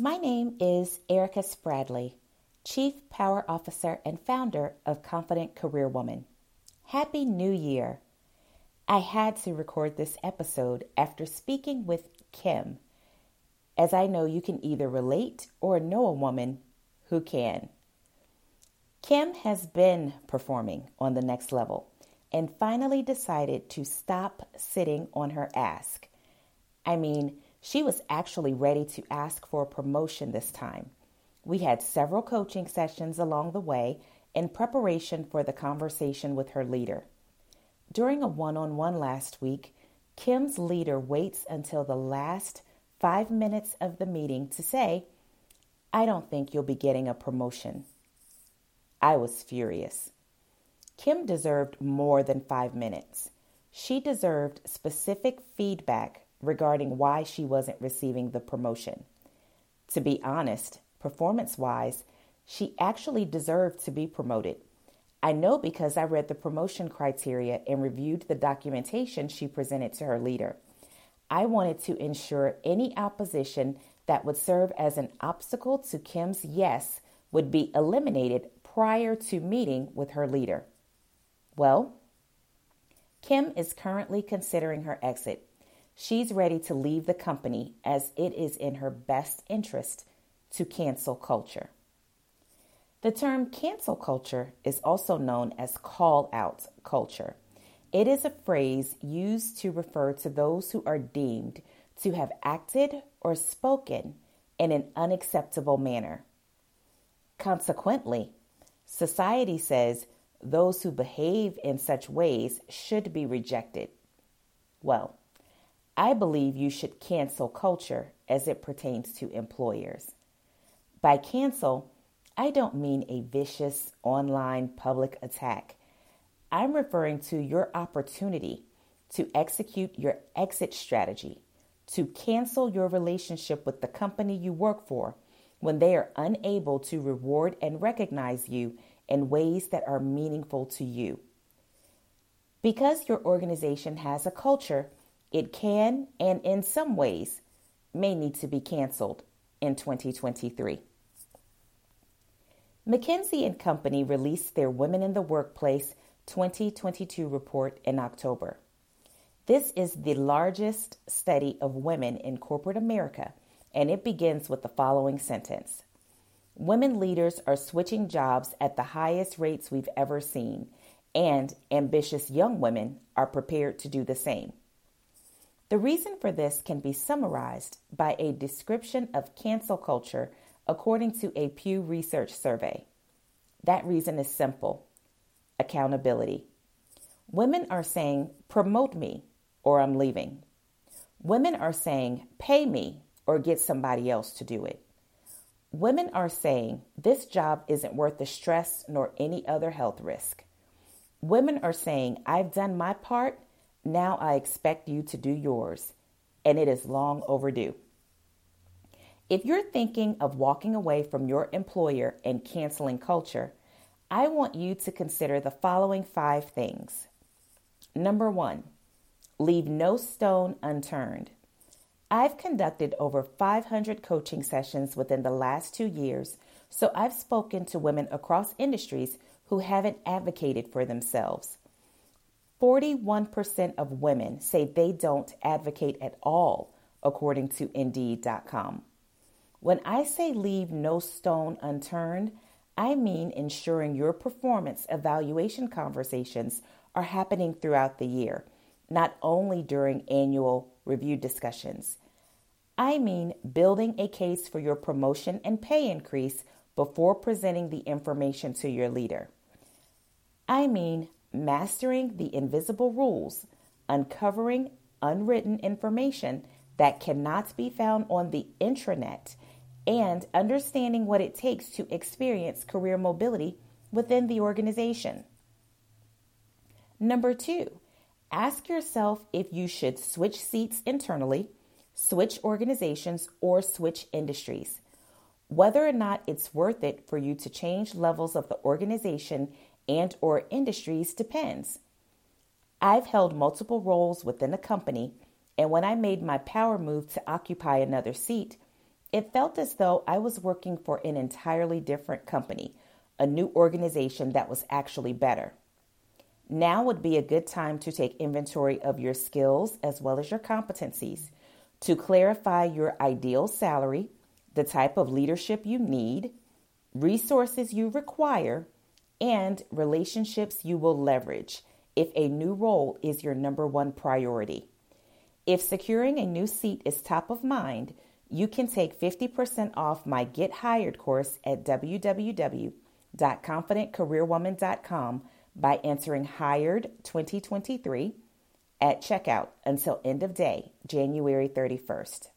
My name is Erica Spradley. Chief Power Officer and founder of Confident Career Woman. Happy New Year! I had to record this episode after speaking with Kim, as I know you can either relate or know a woman who can. Kim has been performing on the next level and finally decided to stop sitting on her ask. I mean, she was actually ready to ask for a promotion this time we had several coaching sessions along the way in preparation for the conversation with her leader. During a one on one last week, Kim's leader waits until the last five minutes of the meeting to say, I don't think you'll be getting a promotion. I was furious. Kim deserved more than five minutes. She deserved specific feedback regarding why she wasn't receiving the promotion. To be honest, performance wise, she actually deserved to be promoted. I know because I read the promotion criteria and reviewed the documentation she presented to her leader. I wanted to ensure any opposition that would serve as an obstacle to Kim's yes would be eliminated prior to meeting with her leader. Well, Kim is currently considering her exit. She's ready to leave the company as it is in her best interest to cancel culture. The term cancel culture is also known as call out culture. It is a phrase used to refer to those who are deemed to have acted or spoken in an unacceptable manner. Consequently, society says those who behave in such ways should be rejected. Well, I believe you should cancel culture as it pertains to employers. By cancel, I don't mean a vicious online public attack. I'm referring to your opportunity to execute your exit strategy, to cancel your relationship with the company you work for when they are unable to reward and recognize you in ways that are meaningful to you. Because your organization has a culture, it can and in some ways may need to be canceled in 2023. McKinsey and Company released their Women in the Workplace 2022 report in October. This is the largest study of women in corporate America, and it begins with the following sentence Women leaders are switching jobs at the highest rates we've ever seen, and ambitious young women are prepared to do the same. The reason for this can be summarized by a description of cancel culture according to a Pew Research survey. That reason is simple accountability. Women are saying, promote me or I'm leaving. Women are saying, pay me or get somebody else to do it. Women are saying, this job isn't worth the stress nor any other health risk. Women are saying, I've done my part, now I expect you to do yours, and it is long overdue. If you're thinking of walking away from your employer and canceling culture, I want you to consider the following five things. Number one, leave no stone unturned. I've conducted over 500 coaching sessions within the last two years, so I've spoken to women across industries who haven't advocated for themselves. 41% of women say they don't advocate at all, according to Indeed.com. When I say leave no stone unturned, I mean ensuring your performance evaluation conversations are happening throughout the year, not only during annual review discussions. I mean building a case for your promotion and pay increase before presenting the information to your leader. I mean mastering the invisible rules, uncovering unwritten information that cannot be found on the intranet and understanding what it takes to experience career mobility within the organization. Number two, ask yourself if you should switch seats internally, switch organizations, or switch industries. Whether or not it's worth it for you to change levels of the organization and or industries depends. I've held multiple roles within a company, and when I made my power move to occupy another seat, it felt as though I was working for an entirely different company, a new organization that was actually better. Now would be a good time to take inventory of your skills as well as your competencies to clarify your ideal salary, the type of leadership you need, resources you require, and relationships you will leverage if a new role is your number one priority. If securing a new seat is top of mind, you can take 50% off my Get Hired course at www.confidentcareerwoman.com by entering Hired 2023 at checkout until end of day, January 31st.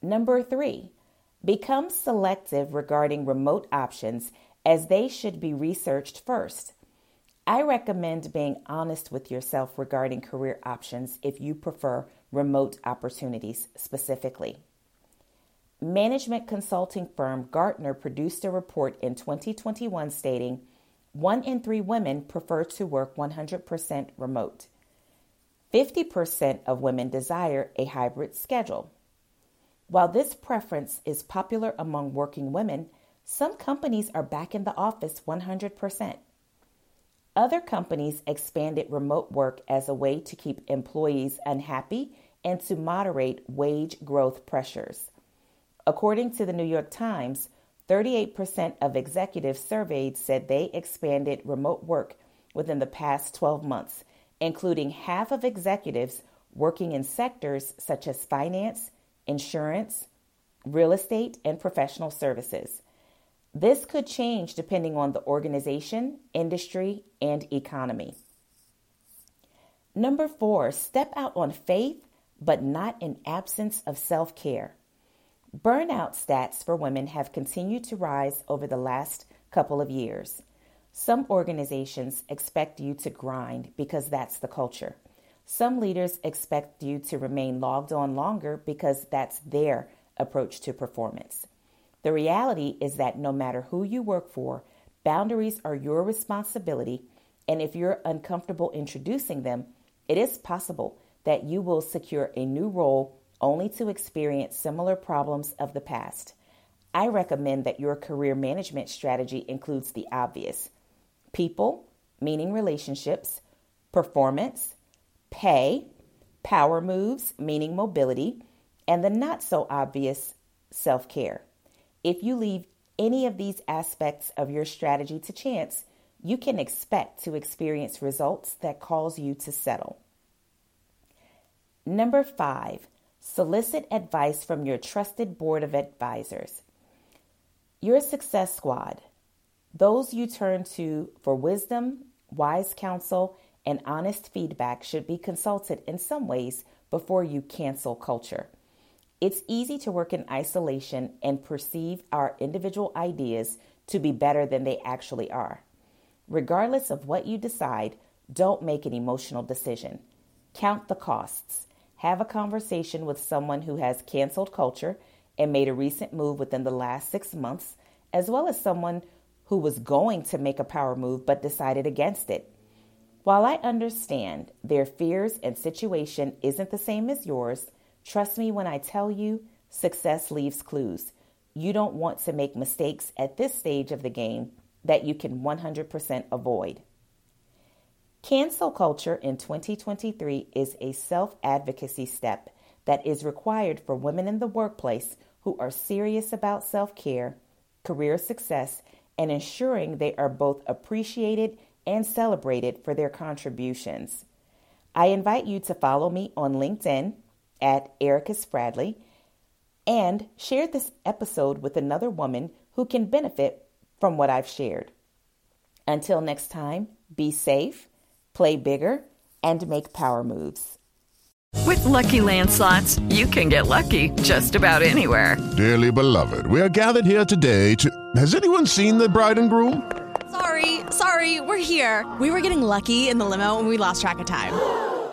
Number three, become selective regarding remote options as they should be researched first. I recommend being honest with yourself regarding career options if you prefer remote opportunities specifically. Management consulting firm Gartner produced a report in 2021 stating one in three women prefer to work 100% remote. 50% of women desire a hybrid schedule. While this preference is popular among working women, some companies are back in the office 100%. Other companies expanded remote work as a way to keep employees unhappy and to moderate wage growth pressures. According to the New York Times, 38% of executives surveyed said they expanded remote work within the past 12 months, including half of executives working in sectors such as finance, insurance, real estate, and professional services. This could change depending on the organization, industry, and economy. Number four, step out on faith, but not in absence of self care. Burnout stats for women have continued to rise over the last couple of years. Some organizations expect you to grind because that's the culture. Some leaders expect you to remain logged on longer because that's their approach to performance. The reality is that no matter who you work for, boundaries are your responsibility, and if you're uncomfortable introducing them, it is possible that you will secure a new role only to experience similar problems of the past. I recommend that your career management strategy includes the obvious people, meaning relationships, performance, pay, power moves, meaning mobility, and the not so obvious self care. If you leave any of these aspects of your strategy to chance, you can expect to experience results that cause you to settle. Number five, Solicit advice from your trusted board of advisors. Your success squad, those you turn to for wisdom, wise counsel, and honest feedback, should be consulted in some ways before you cancel culture. It's easy to work in isolation and perceive our individual ideas to be better than they actually are. Regardless of what you decide, don't make an emotional decision. Count the costs. Have a conversation with someone who has canceled culture and made a recent move within the last six months, as well as someone who was going to make a power move but decided against it. While I understand their fears and situation isn't the same as yours, trust me when I tell you success leaves clues. You don't want to make mistakes at this stage of the game that you can 100% avoid. Cancel culture in 2023 is a self advocacy step that is required for women in the workplace who are serious about self care, career success, and ensuring they are both appreciated and celebrated for their contributions. I invite you to follow me on LinkedIn at Erica Spradley and share this episode with another woman who can benefit from what I've shared. Until next time, be safe play bigger, and make power moves. With Lucky Land slots, you can get lucky just about anywhere. Dearly beloved, we are gathered here today to. Has anyone seen the bride and groom? Sorry, sorry, we're here. We were getting lucky in the limo and we lost track of time.